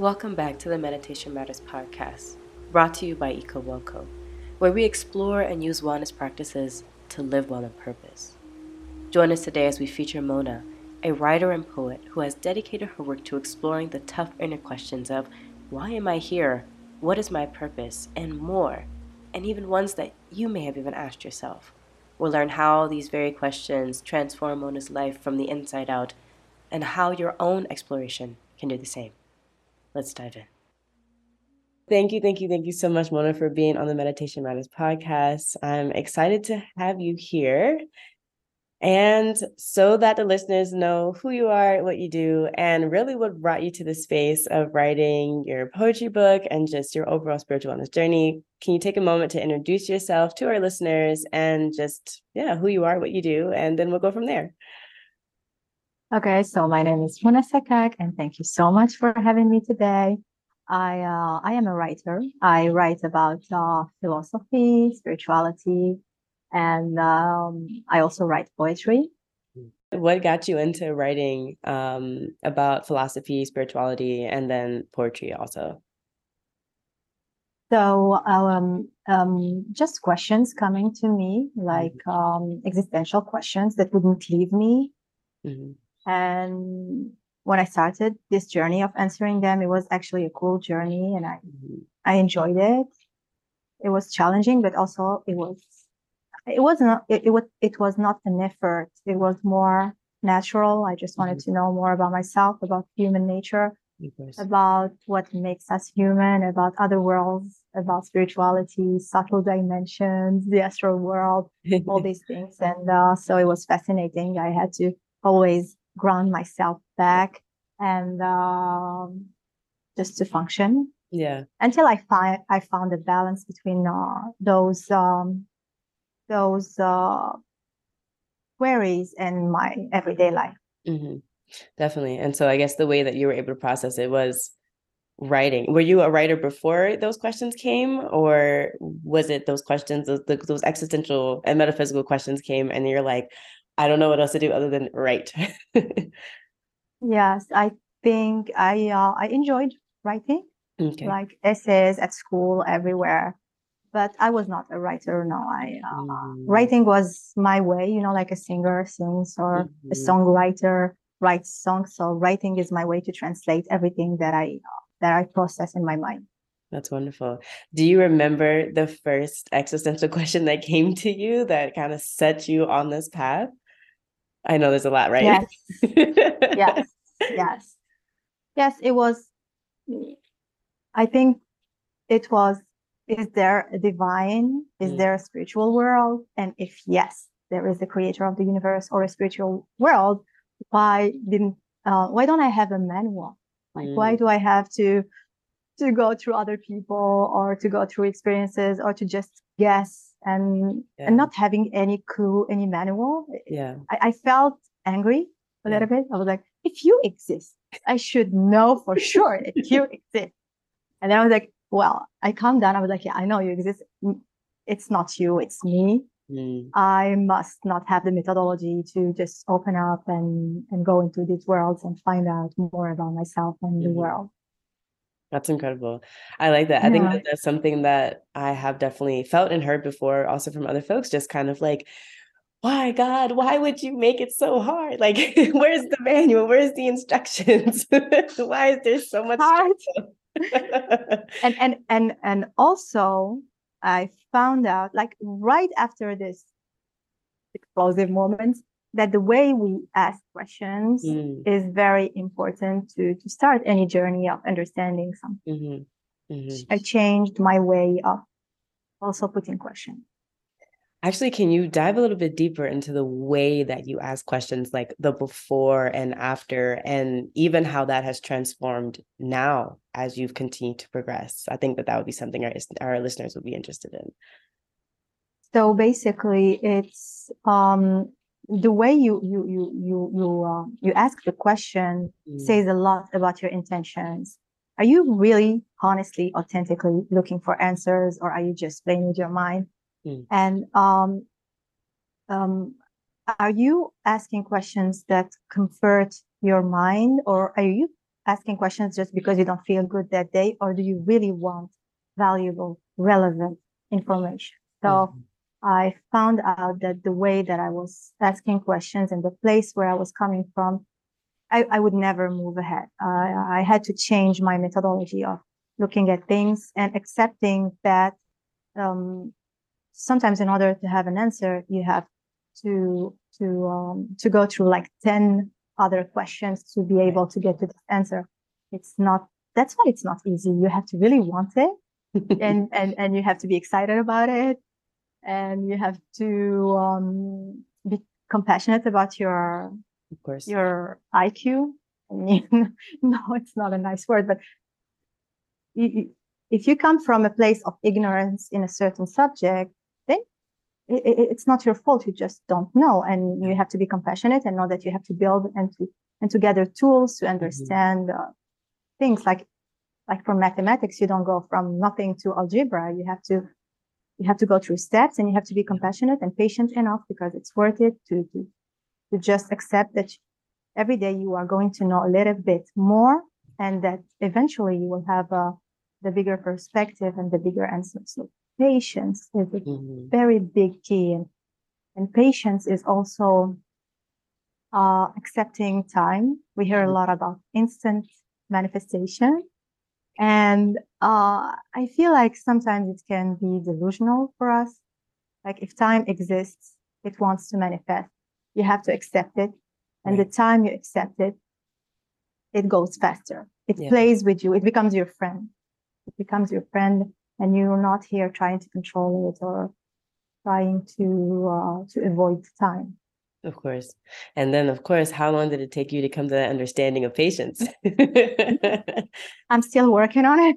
Welcome back to the Meditation Matters podcast, brought to you by EcoWellco, where we explore and use wellness practices to live well on purpose. Join us today as we feature Mouna, a writer and poet who has dedicated her work to exploring the tough inner questions of why am I here, what is my purpose, and more, and even ones that you may have even asked yourself. We'll learn how these very questions transform Mouna's life from the inside out and how your own exploration can do the same. Let's dive in. Thank you, thank you, thank you so much, Mouna, for being on the Meditation Matters podcast. I'm excited to have you here. And so that the listeners know who you are, what you do, and really what brought you to the space of writing your poetry book and just your overall spiritual wellness journey, can you take a moment to introduce yourself to our listeners and just, yeah, who you are, what you do, and then we'll go from there. Okay, so my name is Mouna Saquaque, and thank you so much for having me today. I uh, I am a writer. I write about uh, philosophy, spirituality, and um, I also write poetry. What got you into writing um, about philosophy, spirituality, and then poetry also? So um, um, just questions coming to me, like mm-hmm. um, existential questions that wouldn't leave me. Mm-hmm. And when I started this journey of answering them, it was actually a cool journey and I. I enjoyed it. It was challenging, but also it was it was not it, it was it was not an effort. It was more natural. I just wanted mm-hmm. to know more about myself, about human nature, about what makes us human, about other worlds, about spirituality, subtle dimensions, the astral world, all these things. And uh, so it was fascinating. I had to always ground myself back and um, just to function. Yeah. Until I find I found a balance between uh, those um, those uh, queries and my everyday life. Mm-hmm. Definitely. And so I guess the way that you were able to process it was writing. Were you a writer before those questions came, or was it those questions, those, those existential and metaphysical questions came, and you're like, I don't know what else to do other than write. yes, I think I uh, I enjoyed writing, okay. like essays at school, everywhere. But I was not a writer. No, I uh, mm. writing was my way. You know, like a singer sings or mm-hmm. a songwriter writes songs. So writing is my way to translate everything that I uh, that I process in my mind. That's wonderful. Do you remember the first existential question that came to you that kind of set you on this path? I know there's a lot, right? Yes. yes. Yes. Yes, it was. I think it was. Is there a divine? Is mm. there a spiritual world? And if yes, there is a creator of the universe or a spiritual world, why didn't? Uh, why don't I have a manual? Like, mm. why do I have to to go through other people or to go through experiences or to just guess and yeah. and not having any clue, any manual. Yeah. I, I felt angry a yeah. little bit. I was like, if you exist, I should know for sure that you exist. And then I was like, well, I calmed down. I was like, yeah, I know you exist. It's not you, it's me. Mm. I must not have the methodology to just open up and, and go into these worlds and find out more about myself and mm-hmm. the world. That's incredible. I like that. I think that that's something that I have definitely felt and heard before, also from other folks, just kind of like, why, God, why would you make it so hard? Like, where's the manual? Where's the instructions? why is there so much hard? and and and and also I found out like right after this explosive moment that the way we ask questions mm. is very important to to start any journey of understanding something. Mm-hmm. Mm-hmm. I changed my way of also putting questions. Actually, can you dive a little bit deeper into the way that you ask questions, like the before and after, and even how that has transformed now as you've continued to progress? I think that that would be something our, our listeners would be interested in. So basically, it's um, the way you you you you you uh, you ask the question mm. says a lot about your intentions. Are you really honestly, authentically looking for answers, or are you just playing with your mind? Mm. And um, um, are you asking questions that comfort your mind, or are you asking questions just because you don't feel good that day, or do you really want valuable, relevant information? So mm-hmm. I found out that the way that I was asking questions and the place where I was coming from, I, I would never move ahead. Uh, I had to change my methodology of looking at things and accepting that um, sometimes in order to have an answer, you have to to um, to go through like 10 other questions to be able to get to the answer. It's not, that's why it's not easy. You have to really want it and, and, and you have to be excited about it. And you have to um, be compassionate about your, of course, your IQ. I mean, no, it's not a nice word, but if you come from a place of ignorance in a certain subject, then it's not your fault. You just don't know, and you have to be compassionate and know that you have to build and to and to gather tools to understand mm-hmm. uh, things like like for mathematics. You don't go from nothing to algebra. You have to you have to go through steps, and you have to be compassionate and patient enough because it's worth it to to, to just accept that every day you are going to know a little bit more, and that eventually you will have uh, the bigger perspective and the bigger answer. So patience is a mm-hmm. very big key. And, and patience is also uh, accepting time. We hear mm-hmm. a lot about instant manifestation. And uh, I feel like sometimes it can be delusional for us. Like if time exists, it wants to manifest. You have to accept it. And right. the time you accept it, it goes faster. It yeah. plays with you. It becomes your friend. It becomes your friend and you're not here trying to control it or trying to uh, to avoid time of course and then of course how long did it take you to come to that understanding of patience i'm still working on it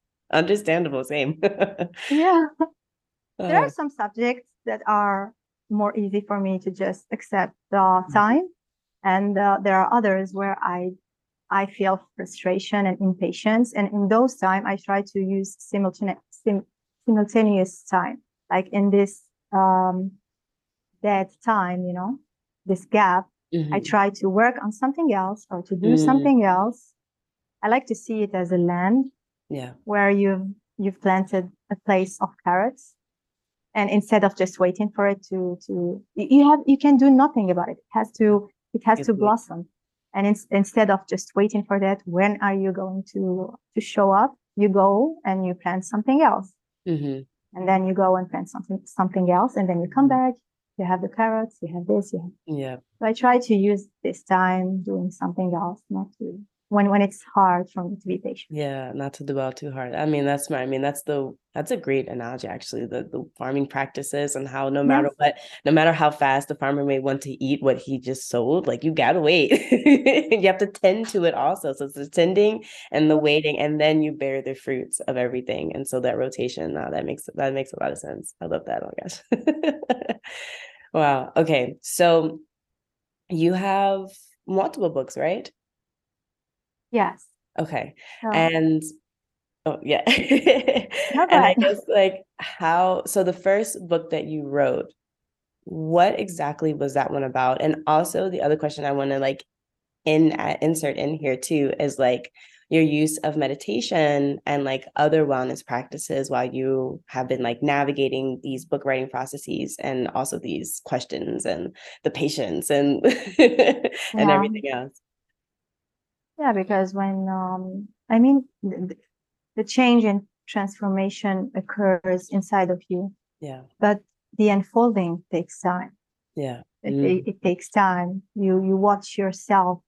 understandable same yeah there are uh. some subjects that are more easy for me to just accept the mm-hmm. time and uh, there are others where i I feel frustration and impatience. And in those time, I try to use simultaneous, sim- simultaneous time, like in this um, dead time, you know, this gap. Mm-hmm. I try to work on something else or to do mm. something else. I like to see it as a land, yeah, where you've you've planted a place of carrots, and instead of just waiting for it to to you have you can do nothing about it. It has to it has it's to blossom and in, instead of just waiting for that when are you going to to show up you go and you plant something else mm-hmm. And then you go and plant something something else and then you come back. You have the carrots you have this you have yeah. So i try to use this time doing something else not to when when it's hard for me to be patient. Yeah, not to dwell too hard. I mean, that's my I mean, that's the that's a great analogy actually, the the farming practices and how no matter yes. what, no matter how fast the farmer may want to eat what he just sold, like you gotta wait. you have to tend to it also. So it's the tending and the waiting, and then you bear the fruits of everything. And so that rotation, now that makes that makes a lot of sense. I love that. Oh gosh. wow. Okay. So you have multiple books, right? Yes. Okay. Oh. And oh yeah. and I guess like how so the first book that you wrote, what exactly was that one about? And also the other question I want to like in uh, insert in here too is like your use of meditation and like other wellness practices while you have been like navigating these book writing processes and also these questions and the patience and and yeah. everything else yeah, because when um, I mean the, the change and transformation occurs inside of you. Yeah. But the unfolding takes time. Yeah. It, mm. it, it takes time. You you watch yourself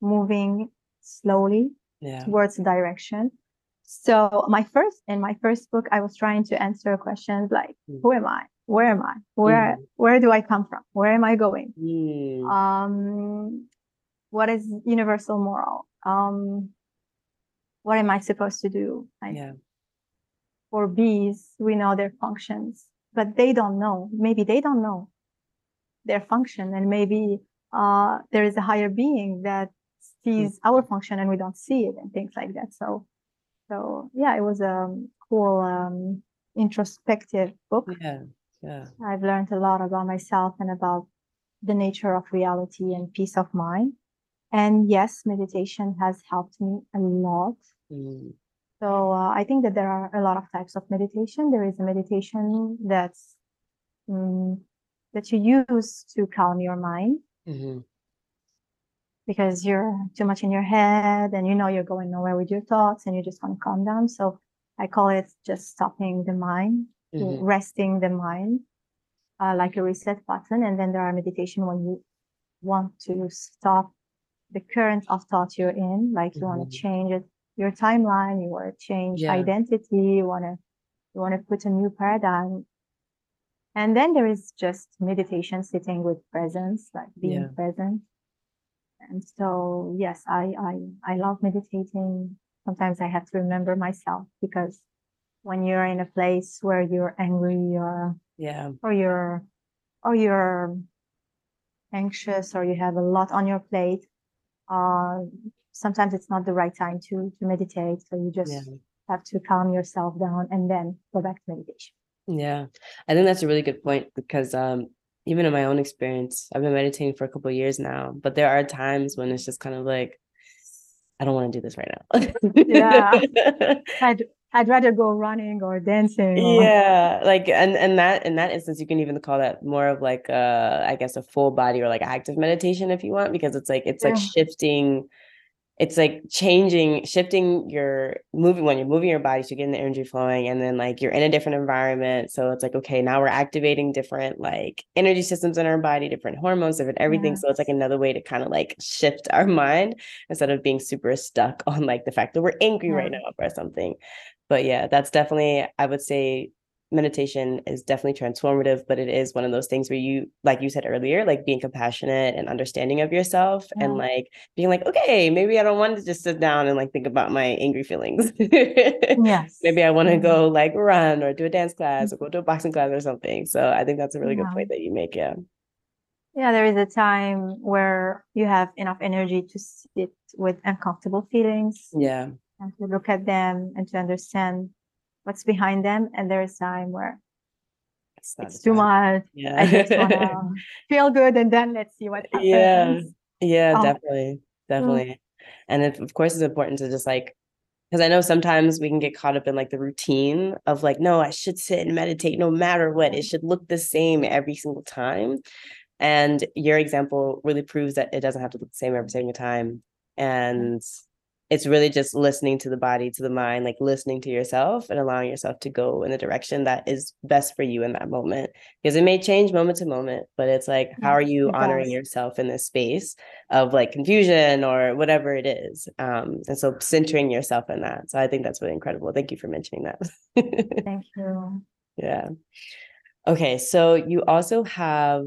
moving slowly yeah. towards a direction. So my first in my first book, I was trying to answer questions like, mm. who am I? Where am I? Where mm. where do I come from? Where am I going? Mm. Um, what is universal moral? Um what am i supposed to do? Like, yeah. for bees we know their functions but they don't know. Maybe they don't know their function and maybe uh there is a higher being that sees mm-hmm. our function and we don't see it and things like that. So so yeah it was a cool um introspective book. Yeah yeah. I've learned a lot about myself and about the nature of reality and peace of mind And yes, meditation has helped me a lot. Mm. So uh, I think that there are a lot of types of meditation. There is a meditation that's um, that you use to calm your mind mm-hmm. because you're too much in your head and you know you're going nowhere with your thoughts and you just want to calm down. So I call it just stopping the mind, mm-hmm. resting the mind, uh, like a reset button. And then there are meditation when you want to stop the current of thought you're in, like you mm-hmm. want to change it your timeline, you want to change yeah. identity, you want to you want to put a new paradigm. And then there is just meditation, sitting with presence, like being yeah. present. And so, yes, I, I, I love meditating. Sometimes I have to remember myself because when you're in a place where you're angry or, yeah, or you're, or you're anxious or you have a lot on your plate, uh, sometimes it's not the right time to to meditate. So you just yeah. have to calm yourself down and then go back to meditation. Yeah. I think that's a really good point because um even in my own experience i've been meditating for a couple years now but there are times when it's just kind of like i don't want to do this right now. Yeah. I'd, I'd rather go running or dancing or... yeah like and and that in that instance you can even call that more of like uh i guess a full body or like active meditation if you want because it's like it's yeah. like shifting it's like changing, shifting your moving when you're moving your body to getting the energy flowing, and then like you're in a different environment. So it's like, okay, now we're activating different like energy systems in our body, different hormones, different everything. So it's like another way to kind of like shift our mind instead of being super stuck on like the fact that we're angry right now or something. But yeah, that's definitely, I would say meditation is definitely transformative, but it is one of those things where you, like you said earlier, like being compassionate and understanding of yourself yeah. and like being like, okay, maybe I don't want to just sit down and like think about my angry feelings. yes. Maybe I want to mm-hmm. go like run or do a dance class or go to a boxing class or something. So I think that's a really yeah. good point that you make. Yeah. Yeah, there is a time where you have enough energy to sit with uncomfortable feelings. Yeah. And to look at them and to understand what's behind them. And there's time where it's, it's too much. Yeah. I just want to feel good and then let's see what happens. Yeah. Yeah, um, definitely. Definitely. Mm. And it, of course, it's important to just like, because I know sometimes we can get caught up in like the routine of like, no, I should sit and meditate no matter what. It should look the same every single time. And your example really proves that it doesn't have to look the same every single time. And it's really just listening to the body to the mind like listening to yourself and allowing yourself to go in the direction that is best for you in that moment. Because it may change moment to moment but it's like how are you honoring yourself in this space of like confusion or whatever it is? Um and so centering yourself in that. So i think that's really incredible. Thank you for mentioning that. Thank you. Yeah. Okay so you also have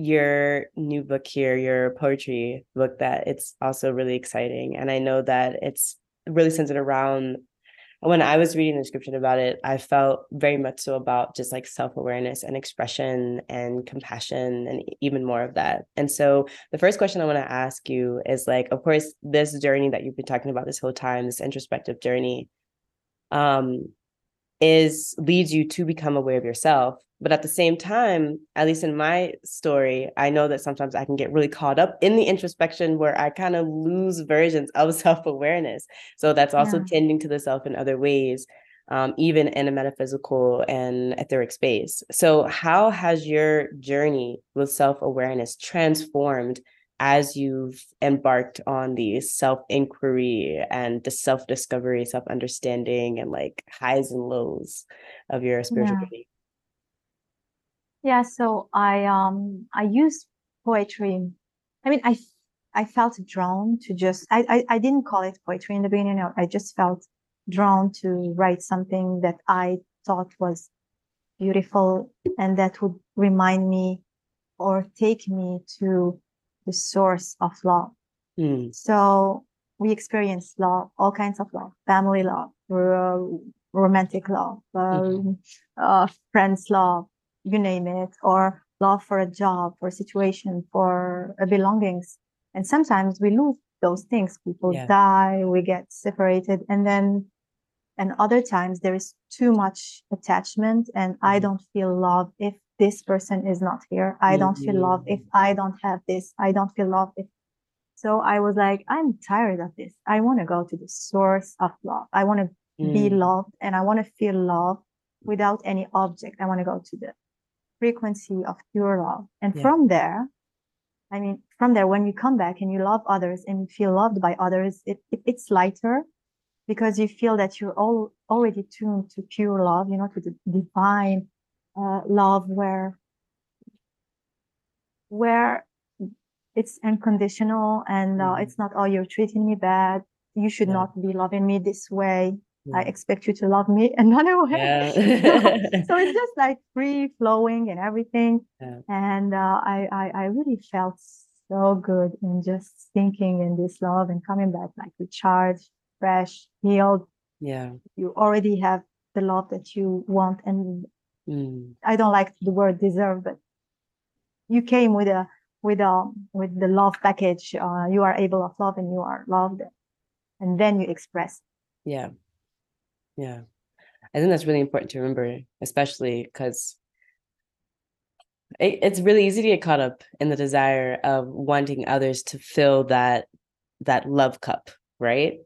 your new book here, your poetry book, that it's also really exciting. And I know that it's really centered around when I was reading the description about it, I felt very much so about just like self awareness and expression and compassion and even more of that. And so, the first question I want to ask you is like, of course, this journey that you've been talking about this whole time, this introspective journey, um, is leads you to become aware of yourself. But at the same time at least in my story i know that sometimes i can get really caught up in the introspection where i kind of lose versions of self-awareness. So that's also yeah. tending to the self in other ways um, even in a metaphysical and etheric space. So how has your journey with self-awareness transformed as you've embarked on the self inquiry and the self discovery, self understanding, and like highs and lows of your spiritual yeah. journey? Yeah, so I um I use poetry. I mean, I I felt drawn to just I, I I didn't call it poetry in the beginning. I just felt drawn to write something that I thought was beautiful and that would remind me or take me to the source of love. Mm. So we experience love, all kinds of love, family love, romantic love, mm-hmm. uh, friends love, you name it, or love for a job, for a situation, for belongings. And sometimes we lose those things. People yeah. die, we get separated, and then, and other times there is too much attachment, and mm-hmm. I don't feel love if this person is not here. I don't mm-hmm. feel love if I don't have this. I don't feel love if. So I was like, I'm tired of this. I want to go to the source of love. I want to mm. be loved and I want to feel love without any object. I want to go to the frequency of pure love. And yeah. from there, I mean, from there, when you come back and you love others and you feel loved by others, it, it it's lighter because you feel that you're all already tuned to pure love, you know, to the divine uh, love where where it's unconditional and uh, mm-hmm. it's not oh you're treating me bad you should yeah. not be loving me this way yeah. i expect you to love me another way yeah. so, so, it's just like free flowing and everything and uh, I, I i really felt so good in just thinking in this love and coming back like recharged fresh healed yeah you already have the love that you want and mm. i don't like the word deserve but you came with a with a with the love package. Uh, you are able of love and you are loved. And then you express. Yeah. Yeah. I think that's really important to remember especially because it, it's really easy to get caught up in the desire of wanting others to fill that that love cup right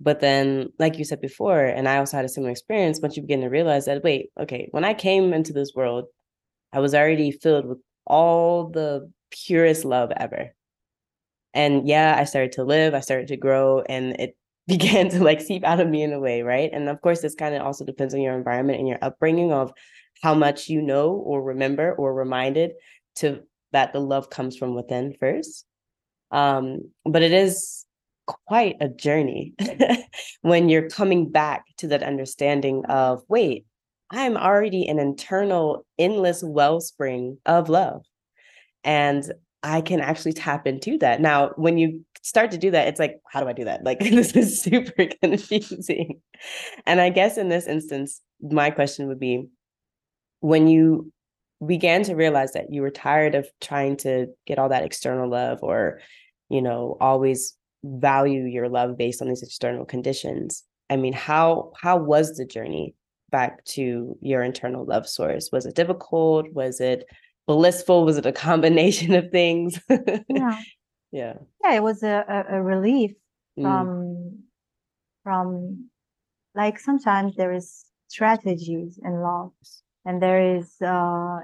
but then like you said before and i also had a similar experience once you begin to realize that wait okay when i came into this world i was already filled with all the purest love ever. And yeah, I started to live, I started to grow, and it began to like seep out of me in a way, right? And of course, this kind of also depends on your environment and your upbringing of how much you know or remember or reminded to that the love comes from within first. Um, but it is quite a journey when you're coming back to that understanding of wait, I'm already an internal, endless wellspring of love and I can actually tap into that. Now, when you start to do that, it's like, how do I do that? Like, this is super confusing. And I guess in this instance, my question would be when you began to realize that you were tired of trying to get all that external love or, you know, always value your love based on these external conditions. I mean, how how was the journey back to your internal love source? Was it difficult? Was it blissful? Was it a combination of things? yeah. Yeah. Yeah, it was a, a, relief from mm. from like sometimes there is strategies in love and there is uh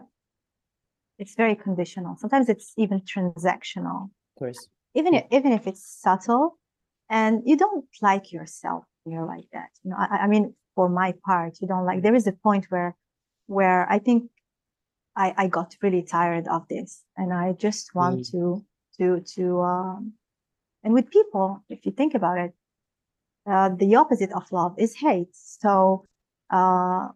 it's very conditional. Sometimes it's even transactional. Of course. Even if, even if it's subtle and you don't like yourself, you're like that. You know, I, I mean, for my part, you don't like there is a point where where I think I, I got really tired of this and I just want mm. to, to, to, um, and with people, if you think about it, uh, the opposite of love is hate. So, uh,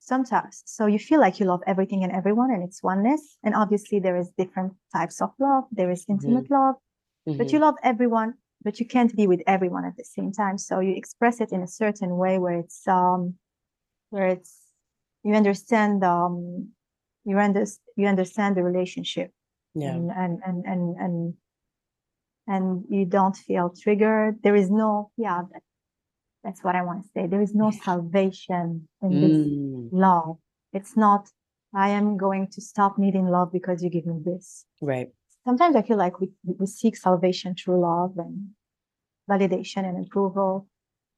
sometimes, so you feel like you love everything and everyone and it's oneness. And obviously there is different types of love. There is intimate mm-hmm. love, mm-hmm. but you love everyone, but you can't be with everyone at the same time. So you express it in a certain way where it's, um, where it's, you understand, um, you understand you understand the relationship. Yeah. And and and and and, and you don't feel triggered. There is no yeah that, that's what i want to say. There is no salvation in mm. this love. It's not i am going to stop needing love because you give me this. Right sometimes i feel like we, we seek salvation through love and validation and approval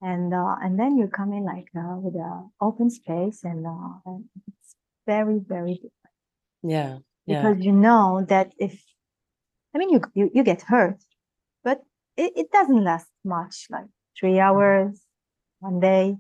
and uh, and then you come in like uh, with an open space and, uh, and it's very very yeah. Yeah. Because you know that if, I mean, you, you, you get hurt, but it, it doesn't last much, like three mm-hmm. hours, one day,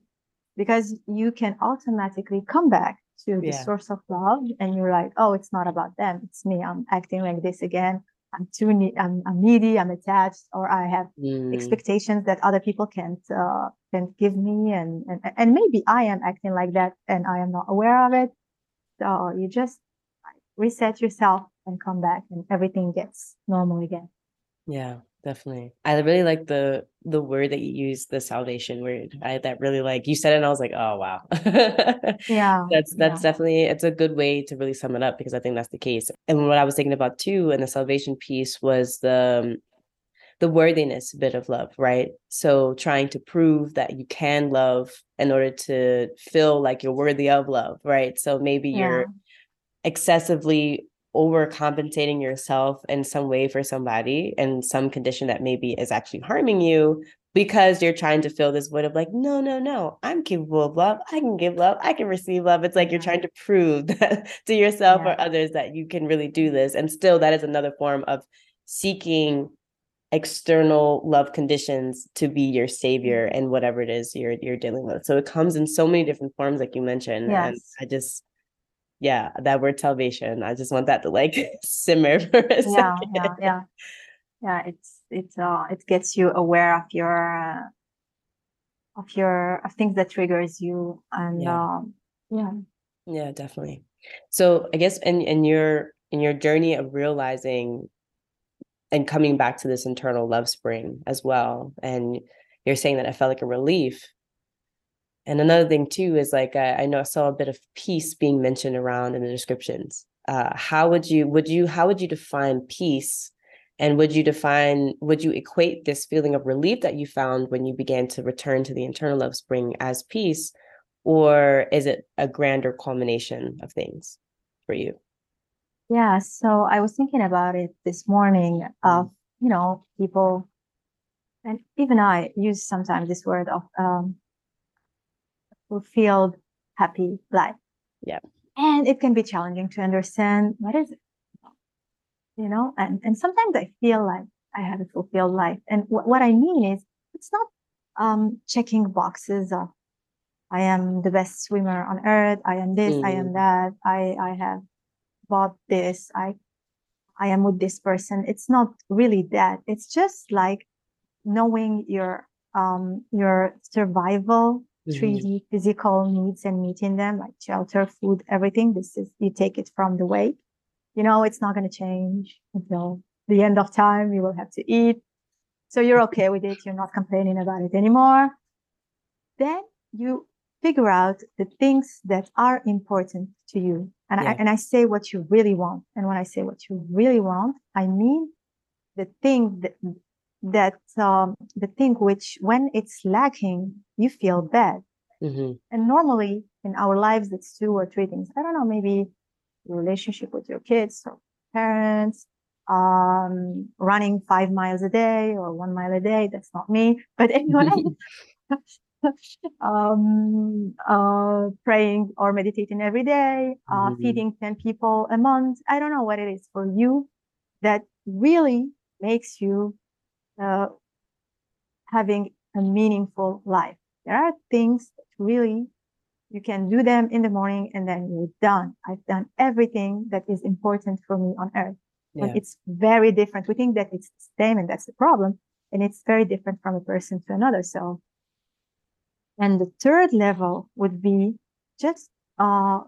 because you can automatically come back to the yeah. source of love and you're like, oh, it's not about them. It's me. I'm acting like this again. I'm too ne- I'm, I'm needy. I'm attached, or I have mm. expectations that other people can't uh, can't give me, and, and and maybe I am acting like that and I am not aware of it. So you just reset yourself and come back and everything gets normal again yeah definitely. I really like the the word that you use the salvation word. I that really like you said it and i was like oh wow. Yeah that's that's yeah. definitely it's a good way to really sum it up because i think that's the case. And what i was thinking about too in the salvation piece was the um, the worthiness bit of love right? So trying to prove that you can love in order to feel like you're worthy of love right? So maybe yeah. you're excessively overcompensating yourself in some way for somebody and some condition that maybe is actually harming you because you're trying to fill this void of like, no, no, no, I'm capable of love. I can give love. I can receive love. It's like you're trying to prove that to yourself yeah. or others that you can really do this. And still, that is another form of seeking external love conditions to be your savior mm-hmm. and whatever it is you're you're dealing with. So it comes in so many different forms, like you mentioned. Yes. And I just yeah, that word salvation. I just want that to like simmer for a yeah, second. Yeah, yeah. Yeah, it's it's uh it gets you aware of your uh, of your of things that triggers you and yeah. um yeah. Yeah, definitely. So I guess in in your in your journey of realizing and coming back to this internal love spring as well and you're saying that it felt like a relief and another thing too is like I, I know I saw a bit of peace being mentioned around in the descriptions. Uh, how would you would you how would you define peace? And would you define would you equate this feeling of relief that you found when you began to return to the internal love spring as peace, or is it a grander culmination of things for you? Yeah, so I was thinking about it this morning of, mm. you know, people and even I use sometimes this word of um, fulfilled, happy life. Yeah. And it can be challenging to understand what is it, you know, and, and sometimes I feel like I have a fulfilled life. And w- what I mean is it's not, um, checking boxes of I am the best swimmer on earth. I am this. Mm. I am mm. that. I, I have bought this. I, I am with this person. It's not really that. It's just like knowing your, um, your survival. 3D mm-hmm. physical needs and meeting them, like shelter, food, everything. This is, you take it from the way. You know, it's not going to change until the end of time. You will have to eat. So you're okay with it. You're not complaining about it anymore. Then you figure out the things that are important to you. And yeah. I, and I say what you really want. And when I say what you really want, I mean the thing that that um, the thing which when it's lacking you feel bad mm-hmm. and normally in our lives it's two or three things i don't know maybe relationship with your kids or parents um, running five miles a day or one mile a day that's not me but anyway um, uh, praying or meditating every day, uh, mm-hmm. feeding 10 people a month. I don't know what it is for you that really makes you uh, having a meaningful life. There are things really you can do them in the morning and then you're done. I've done everything that is important for me on earth. Yeah. But it's very different. We think that it's the same and that's the problem. And it's very different from a person to another. So, and the third level would be just, uh,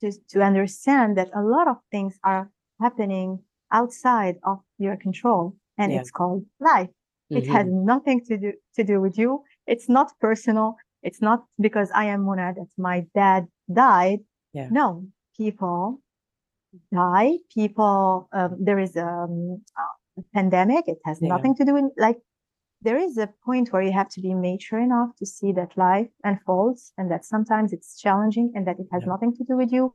just to understand that a lot of things are happening outside of your control and yeah. it's called life. Mm-hmm. It has mm-hmm. nothing to do to do with you. It's not personal. It's not because I am Mouna that my dad died. Yeah. No, people die. People, um, there is um, a pandemic. It has yeah. nothing to do with like, there is a point where you have to be mature enough to see that life unfolds and that sometimes it's challenging and that it has nothing to do with you.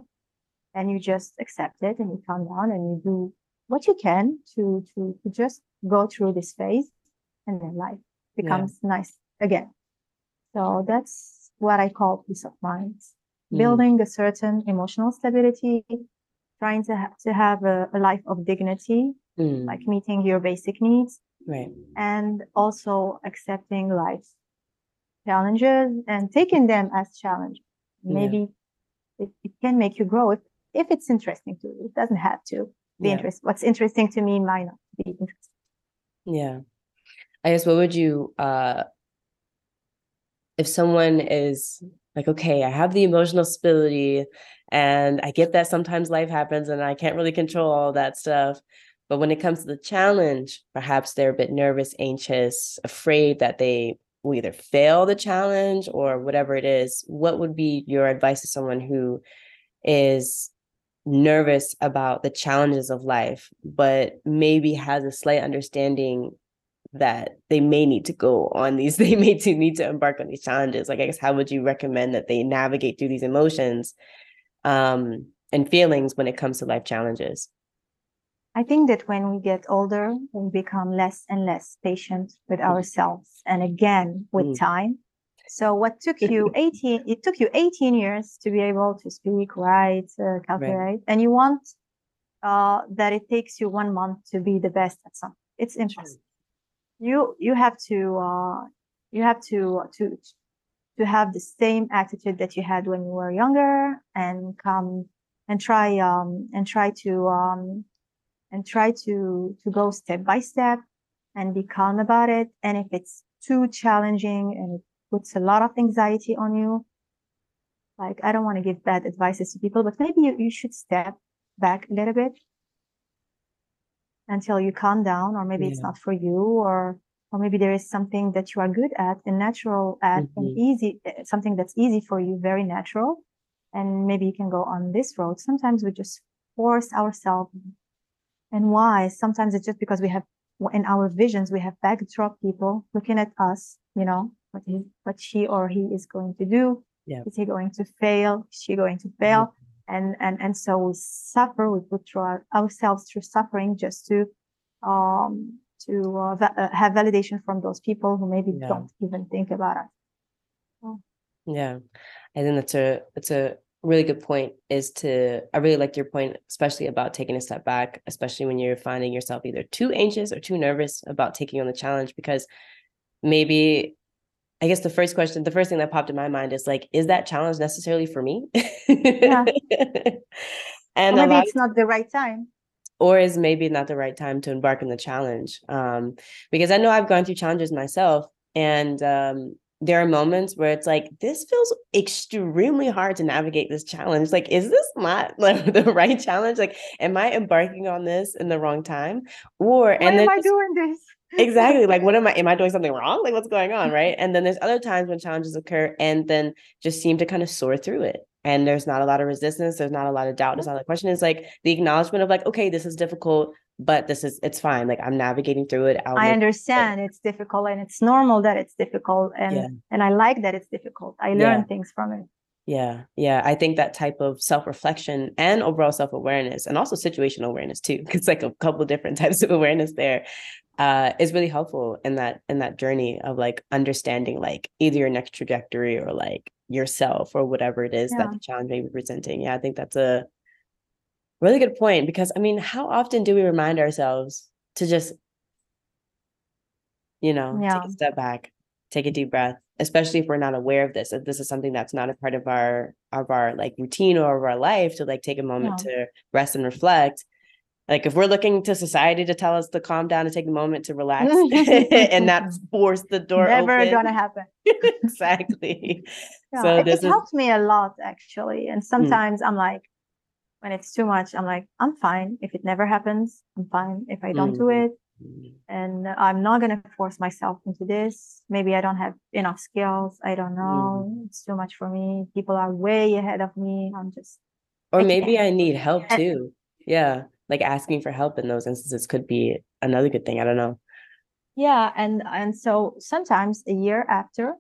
And you just accept it and you calm down and you do what you can to, to, to just go through this phase and then life becomes yeah. nice again. So that's what I call peace of mind. Mm. Building a certain emotional stability, trying to, ha- to have a, a, life of dignity, mm. like meeting your basic needs. Right. And also accepting life's challenges and taking them as challenge. Maybe yeah. it, it can make you grow if, if it's interesting to you. It doesn't have to be yeah. interesting. What's interesting to me might not be interesting. Yeah. I guess what would you uh if someone is like, okay, I have the emotional stability and I get that sometimes life happens and I can't really control all that stuff. But when it comes to the challenge, perhaps they're a bit nervous, anxious, afraid that they will either fail the challenge or whatever it is. What would be your advice to someone who is nervous about the challenges of life, but maybe has a slight understanding that they may need to go on these, they may to need to embark on these challenges. Like, I guess, how would you recommend that they navigate through these emotions um, and feelings when it comes to life challenges? I think that when we get older, we become less and less patient with mm-hmm. ourselves. And again, with mm. time. So what took you 18, it took you 18 years to be able to speak, write, uh, calculate, right. and you want uh, that it takes you one month to be the best at something. It's impossible. You, you have to, uh, you have to, to, to have the same attitude that you had when you were younger and come and try, um, and try to, um, and try to to go step by step and be calm about it and if it's too challenging and puts a lot of anxiety on you like i don't want to give bad advices to people but maybe you, you should step back a little bit until you calm down or maybe yeah. it's not for you or or maybe there is something that you are good at and natural at mm-hmm. and easy something that's easy for you very natural and maybe you can go on this road sometimes we just force ourselves and why sometimes it's just because we have in our visions we have backdrop people looking at us you know what he what she or he is going to do yeah. is he going to fail is she going to fail mm-hmm. and and and so we suffer we put through our, ourselves through suffering just to um to uh, va- uh, have validation from those people who maybe yeah. don't even think about us oh. yeah i think that's a it's a really good point is to i really like your point especially about taking a step back especially when you're finding yourself either too anxious or too nervous about taking on the challenge because maybe i guess the first question the first thing that popped in my mind is like is that challenge necessarily for me? Yeah. and maybe it's not the right time. Or is maybe not the right time to embark on the challenge um, because i know i've gone through challenges myself and um, there are moments where it's like this feels extremely hard to navigate this challenge. Like is this not like the right challenge? Like am i embarking on this in the wrong time? Or Why and am i doing this exactly like what am i am i doing something wrong like what's going on right and then there's other times when challenges occur and then just seem to kind of soar through it and there's not a lot of resistance there's not a lot of doubt it's not the question is like the acknowledgement of like okay this is difficult but this is it's fine like i'm navigating through it I'll i understand it. it's difficult and it's normal that it's difficult and yeah. and i like that it's difficult i learn yeah. things from it yeah yeah i think that type of self-reflection and overall self-awareness and also situational awareness too it's like a couple different types of awareness there uh, is really helpful in that in that journey of like understanding like either your next trajectory or like yourself or whatever it is yeah. that the challenge may be presenting yeah i think that's a really good point because I mean, how often do we remind ourselves to just, you know, yeah. take a step back, take a deep breath, especially if we're not aware of this, if this is something that's not a part of our of our like routine or of our life to like take a moment yeah. to rest and reflect. Like if we're looking to society to tell us to calm down and take a moment to relax and not force the door Never open. gonna happen. exactly. Yeah, so it, it is... helps me a lot actually. And hmm. sometimes mm. I'm like, when it's too much, I'm like, I'm fine. If it never happens, I'm fine. If I don't mm-hmm. do it, and I'm not going to force myself into this. Maybe I don't have enough skills. I don't know. Mm-hmm. It's too much for me. People are way ahead of me. I'm just. Or I maybe I need help too. Yeah. Like asking for help in those instances could be another good thing. I don't know. Yeah. And, and so sometimes a year after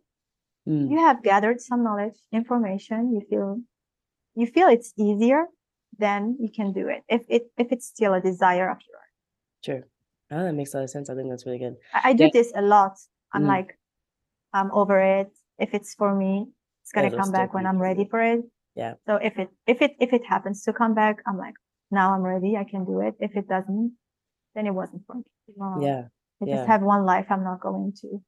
mm. you have gathered some knowledge, information, you feel, you feel it's easier then you can do it if it if it's still a desire of yours. Sure. Oh, that makes a lot of sense. I think that's really good. I, I do yeah. this a lot. I'm mm. like, I'm over it. If it's for me, it's gonna come back when I'm ready for it. Yeah. So if it if it if it happens to come back, I'm like, now I'm ready. I can do it. If it doesn't, then it wasn't for me. Yeah. I yeah. just have one life. I'm not going to,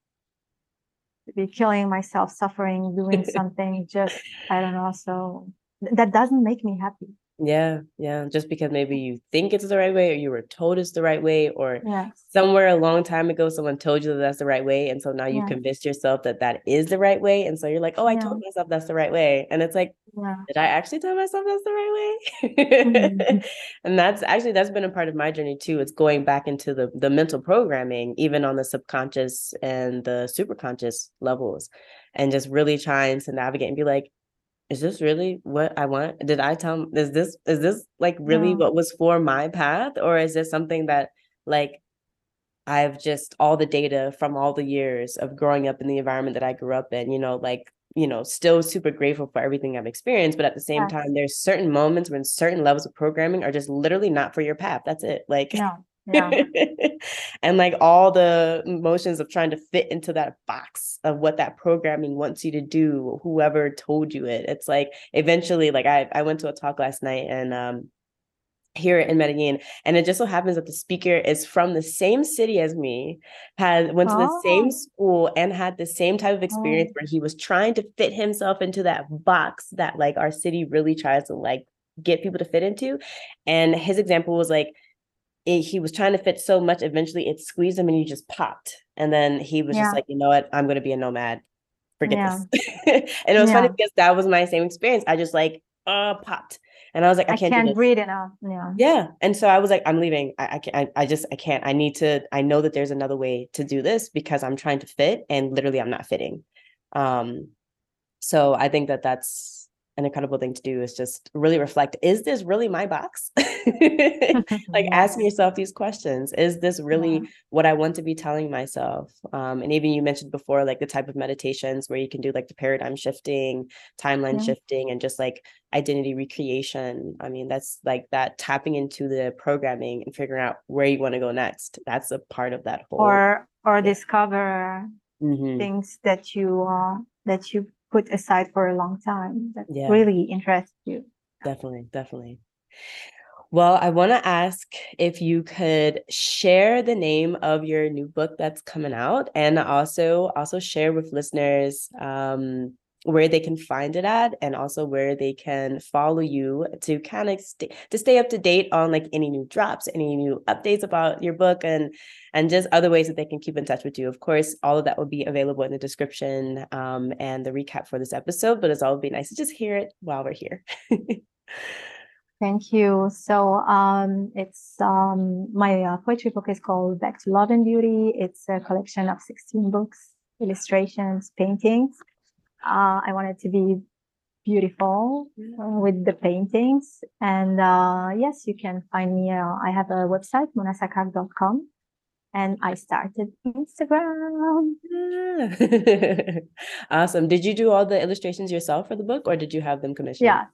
to be killing myself, suffering, doing something. just I don't know. So that doesn't make me happy. Yeah, yeah. Just because maybe you think it's the right way, or you were told it's the right way, or yes. somewhere a long time ago someone told you that that's the right way, and so now you convinced yourself that that is the right way, and so you're like, oh, I yeah. told myself that's the right way, and it's like, yeah. did I actually tell myself that's the right way? mm-hmm. and that's actually that's been a part of my journey too. It's going back into the the mental programming, even on the subconscious and the superconscious levels, and just really trying to navigate and be like, is this really what I want? Did I tell is this is this like really what was for my path or is this something that like I've just all the data from all the years of growing up in the environment that I grew up in, you know, like you know, still super grateful for everything I've experienced. But at the same yes. time, there's certain moments when certain levels of programming are just literally not for your path. That's it. Like. Yeah. and like all the motions of trying to fit into that box of what that programming wants you to do, whoever told you it. It's like eventually, like I, I went to a talk last night and um here in Medellin. And it just so happens that the speaker is from the same city as me, had went to oh. the same oh. school and had the same type of experience oh. where he was trying to fit himself into that box that like our city really tries to like get people to fit into. And his example was like it, he was trying to fit so much eventually it squeezed him and he just popped. And then he was yeah. just like, you know what, I'm gonna be a nomad. Forget yeah. this. and it was yeah. funny because that was my same experience. I just like uh popped and I was like, I can't, I can't breathe enough. Yeah. Yeah. And so I was like, I'm leaving. I, I can't, I, I just, I can't, I need to, I know that there's another way to do this because I'm trying to fit and literally I'm not fitting. Um, so I think that that's an incredible thing to do is just really reflect is this really my box like asking yourself these questions is this really yeah. what i want to be telling myself um, and even you mentioned before like the type of meditations where you can do like the paradigm shifting timeline yeah. shifting and just like identity recreation i mean that's like that tapping into the programming and figuring out where you want to go next that's a part of that whole or or yeah. discover mm-hmm. things that you uh that you put aside for a long time that yeah. really interests you. Definitely, definitely. Well, I want to ask if you could share the name of your new book that's coming out, and also also share with listeners um, where they can find it at and also where they can follow you to kind of stay to stay up to date on like any new drops any new updates about your book and and just other ways that they can keep in touch with you of course all of that will be available in the description um, and the recap for this episode but it's all be nice to just hear it while we're here Thank you. So um, it's um, my uh, poetry book is called Back to Love and Beauty. It's a collection of 16 books, illustrations, paintings uh, I wanted to be beautiful uh, with the paintings. And uh, yes, you can find me. Uh, I have a website, mounasaquaque.com. And I started Instagram. awesome. Did you do all the illustrations yourself for the book or did you have them commissioned? Yeah.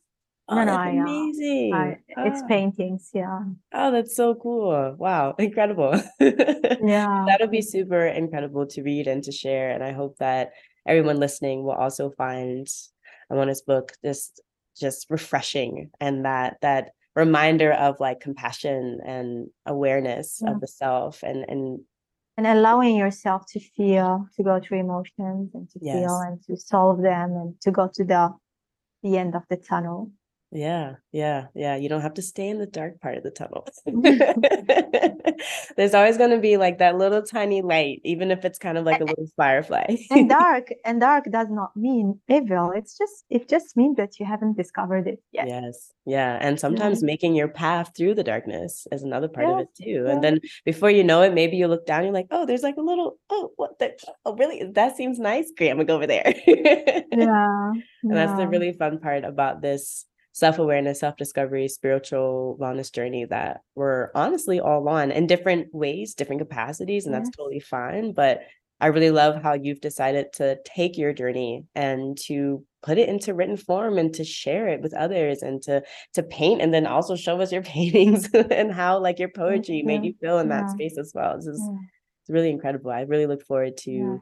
Oh, no, no, I, uh, amazing. I, it's oh. paintings, yeah. Oh, that's so cool. Wow, incredible. yeah. That'll be super incredible to read and to share. And I hope that everyone listening will also find Amona's book just just refreshing and that that reminder of like compassion and awareness yeah. of the self and and and allowing yourself to feel to go through emotions and to yes. feel and to solve them and to go to the the end of the tunnel yeah, yeah, yeah. You don't have to stay in the dark part of the tunnel. There's always going to be like that little tiny light, even if it's kind of like a little firefly. and dark, and dark does not mean evil. It's just it just means that you haven't discovered it yet. Yes, yeah. And sometimes yeah. making your path through the darkness is another part of it too. Yeah. And then before you know it, maybe you look down, you're like, oh, there's like a little, oh, what the, oh, really? That seems nice. Great, I'm gonna go over there. yeah. And that's the really fun part about this self awareness, self discovery, spiritual wellness journey that we're honestly all on in different ways, different capacities, and that's totally fine. But I really love how you've decided to take your journey and to put it into written form and to share it with others and to to paint and then also show us your paintings and how like your poetry made you feel in that space as well. This is yeah. it's really incredible. I really look forward to yeah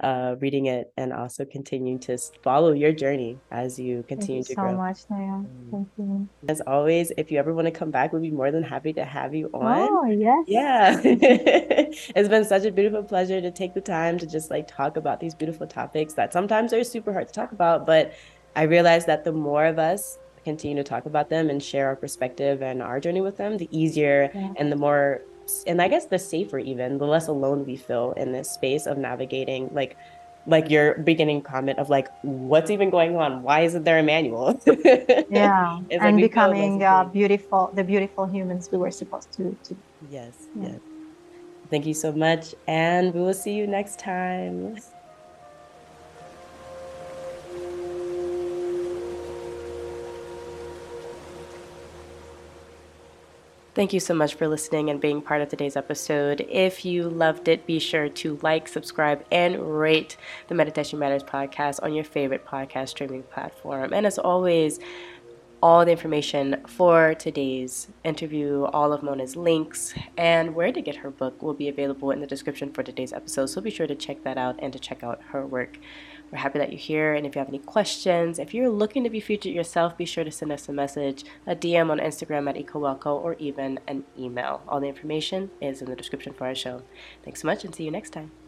uh, reading it and also continuing to follow your journey as you continue Thank you to so grow. so much, Naya. Mm. Thank you. As always, if you ever want to come back, we'd be more than happy to have you on. Oh, yes. Yeah. it's been such a beautiful pleasure to take the time to just like talk about these beautiful topics that sometimes are super hard to talk about, but I realize that the more of us continue to talk about them and share our perspective and our journey with them, the easier yeah. and the more and I guess the safer even, the less alone we feel in this space of navigating like like your beginning comment of like what's even going on? Why isn't there a manual? Yeah and like becoming uh, beautiful the beautiful humans we were supposed to, to yes yeah. yes. Thank you so much and we will see you next time Thank you so much for listening and being part of today's episode. If you loved it, be sure to like, subscribe, and rate the Meditation Matters podcast on your favorite podcast streaming platform. And as always, all the information for today's interview, all of Mouna's links, and where to get her book will be available in the description for today's episode. So be sure to check that out and to check out her work. We're happy that you're here. And if you have any questions, if you're looking to be featured yourself, be sure to send us a message, a DM on Instagram at EcoWelco, or even an email. All the information is in the description for our show. Thanks so much and see you next time.